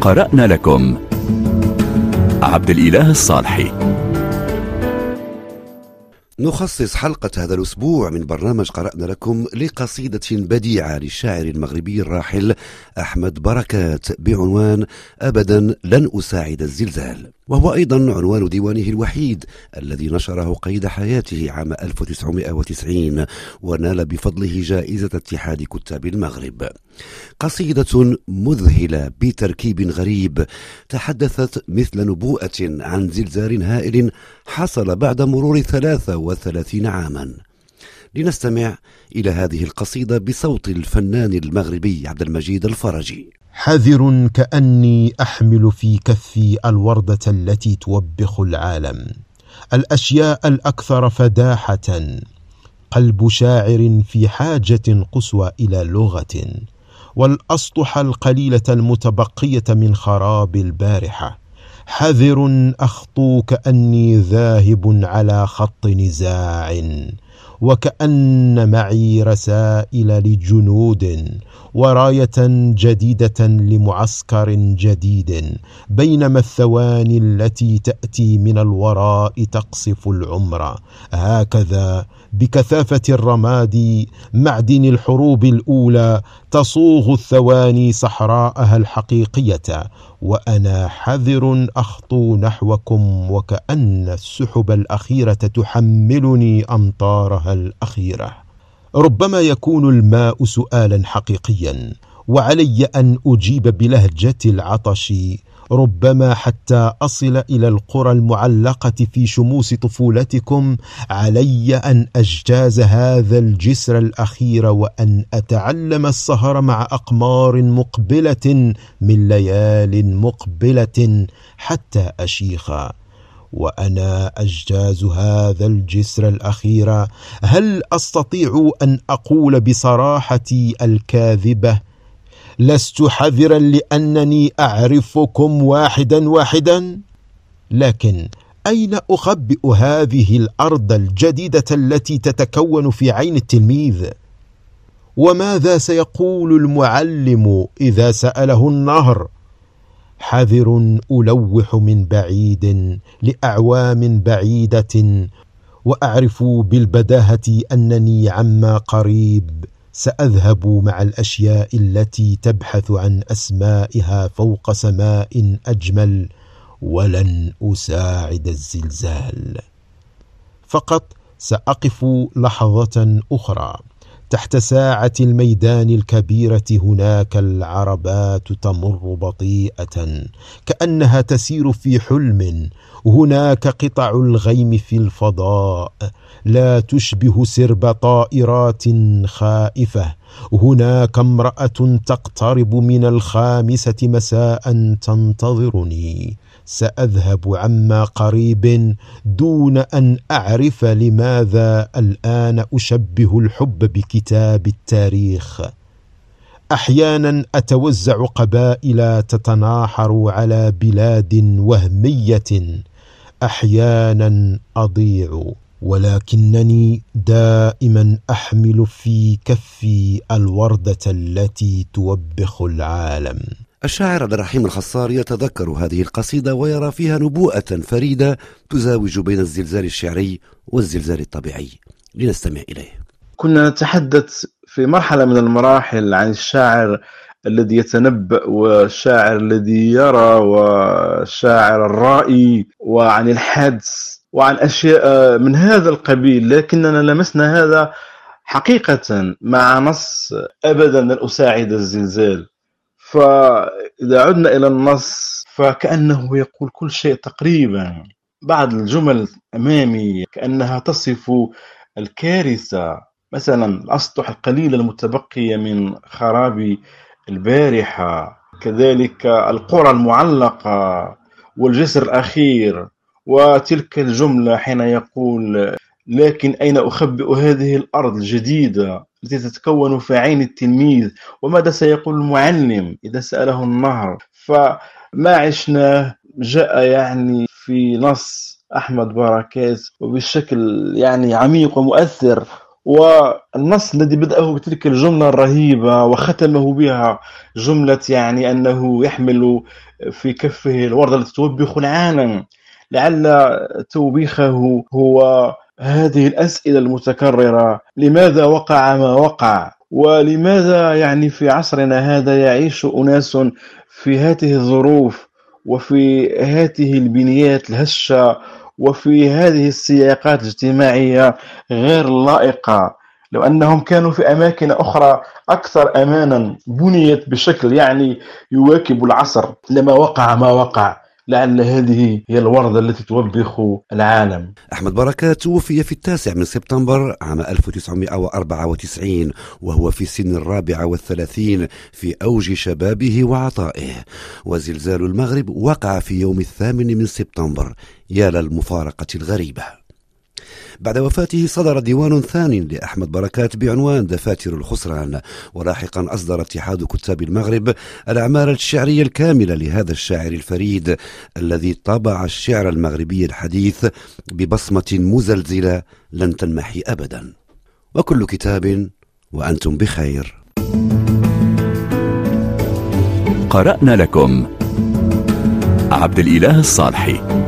قرأنا لكم. عبد الإله الصالحي. نخصص حلقة هذا الأسبوع من برنامج قرأنا لكم لقصيدة بديعة للشاعر المغربي الراحل أحمد بركات بعنوان أبدا لن أساعد الزلزال. وهو أيضا عنوان ديوانه الوحيد الذي نشره قيد حياته عام 1990 ونال بفضله جائزة اتحاد كتاب المغرب. قصيدة مذهلة بتركيب غريب تحدثت مثل نبوءة عن زلزال هائل حصل بعد مرور 33 عاما. لنستمع إلى هذه القصيدة بصوت الفنان المغربي عبد المجيد الفرجي. حذر كأني أحمل في كفي الوردة التي توبخ العالم. الأشياء الأكثر فداحة. قلب شاعر في حاجة قصوى إلى لغة. والأسطح القليلة المتبقية من خراب البارحة. حذر أخطو كأني ذاهب على خط نزاع. وكأن معي رسائل لجنود وراية جديدة لمعسكر جديد بينما الثواني التي تأتي من الوراء تقصف العمر. هكذا بكثافة الرماد معدن الحروب الأولى تصوغ الثواني صحراءها الحقيقية وأنا حذر أخطو نحوكم وكأن السحب الأخيرة تحملني أمطارها. الأخيرة ربما يكون الماء سؤالا حقيقيا وعلي أن أجيب بلهجة العطش ربما حتى أصل إلى القرى المعلقة في شموس طفولتكم علي أن أجتاز هذا الجسر الأخير وأن أتعلم السهر مع أقمار مقبلة من ليال مقبلة حتى اشيخا وأنا أجتاز هذا الجسر الأخير. هل أستطيع أن أقول بصراحتي الكاذبة؟ لست حذرا لأنني أعرفكم واحدا واحدا. لكن أين أخبئ هذه الأرض الجديدة التي تتكون في عين التلميذ؟ وماذا سيقول المعلم إذا سأله النهر؟ حذر ألوح من بعيد لأعوام بعيدة وأعرف بالبداهة أنني عما قريب سأذهب مع الأشياء التي تبحث عن أسمائها فوق سماء أجمل ولن أساعد الزلزال. فقط سأقف لحظة أخرى. تحت ساعة الميدان الكبيرة هناك العربات تمر بطيئة كأنها تسير في حلم. هناك قطع الغيم في الفضاء لا تشبه سرب طائرات خائفة. هناك امرأة تقترب من الخامسة مساء تنتظرني. سأذهب عما قريب دون أن أعرف لماذا الآن أشبه الحب بكتاب التاريخ. أحيانا أتوزع قبائل تتناحر على بلاد وهمية. أحيانا أضيع ولكنني دائما أحمل في كفي الوردة التي توبخ العالم. الشاعر عبد الرحيم الخصار يتذكر هذه القصيدة ويرى فيها نبوءة فريدة تزاوج بين الزلزال الشعري والزلزال الطبيعي. لنستمع إليه. كنا نتحدث في مرحلة من المراحل عن الشاعر الذي يتنبأ والشاعر الذي يرى والشاعر الرائي وعن الحدس وعن أشياء من هذا القبيل لكننا لمسنا هذا حقيقة مع نص أبدا لن أساعد الزلزال. فإذا عدنا إلى النص فكأنه يقول كل شيء تقريبا. بعض الجمل أمامي كأنها تصف الكارثة. مثلا الأسطح القليلة المتبقية من خراب البارحة. كذلك القرى المعلقة والجسر الأخير. وتلك الجملة حين يقول لكن أين أخبئ هذه الأرض الجديدة؟ التي تتكون في عين التلميذ وماذا سيقول المعلم إذا سأله النهر؟ فما عشناه جاء يعني في نص أحمد بركات وبشكل يعني عميق ومؤثر والنص الذي بدأه بتلك الجملة الرهيبة وختمه بها جملة يعني أنه يحمل في كفه الوردة التي توبخ العالم لعل توبيخه هو هذه الأسئلة المتكررة. لماذا وقع ما وقع؟ ولماذا يعني في عصرنا هذا يعيش أناس في هذه الظروف وفي هذه البنيات الهشة وفي هذه السياقات الاجتماعية غير لائقة؟ لو أنهم كانوا في أماكن أخرى أكثر أمانا بنيت بشكل يعني يواكب العصر. لما وقع ما وقع. لعل هذه هي الوردة التي توبخ العالم. أحمد بركات توفي في التاسع من سبتمبر عام 1994 وهو في سن الرابعة والثلاثين في أوج شبابه وعطائه. وزلزال المغرب وقع في يوم الثامن من سبتمبر يا للمفارقة الغريبة. بعد وفاته صدر ديوان ثاني لأحمد بركات بعنوان دفاتر الخسران ولاحقا أصدر اتحاد كتاب المغرب الأعمال الشعرية الكاملة لهذا الشاعر الفريد الذي طبع الشعر المغربي الحديث ببصمة مزلزلة لن تنمحي أبدا. وكل كتاب وأنتم بخير. قرأنا لكم. عبد الإله الصالحي.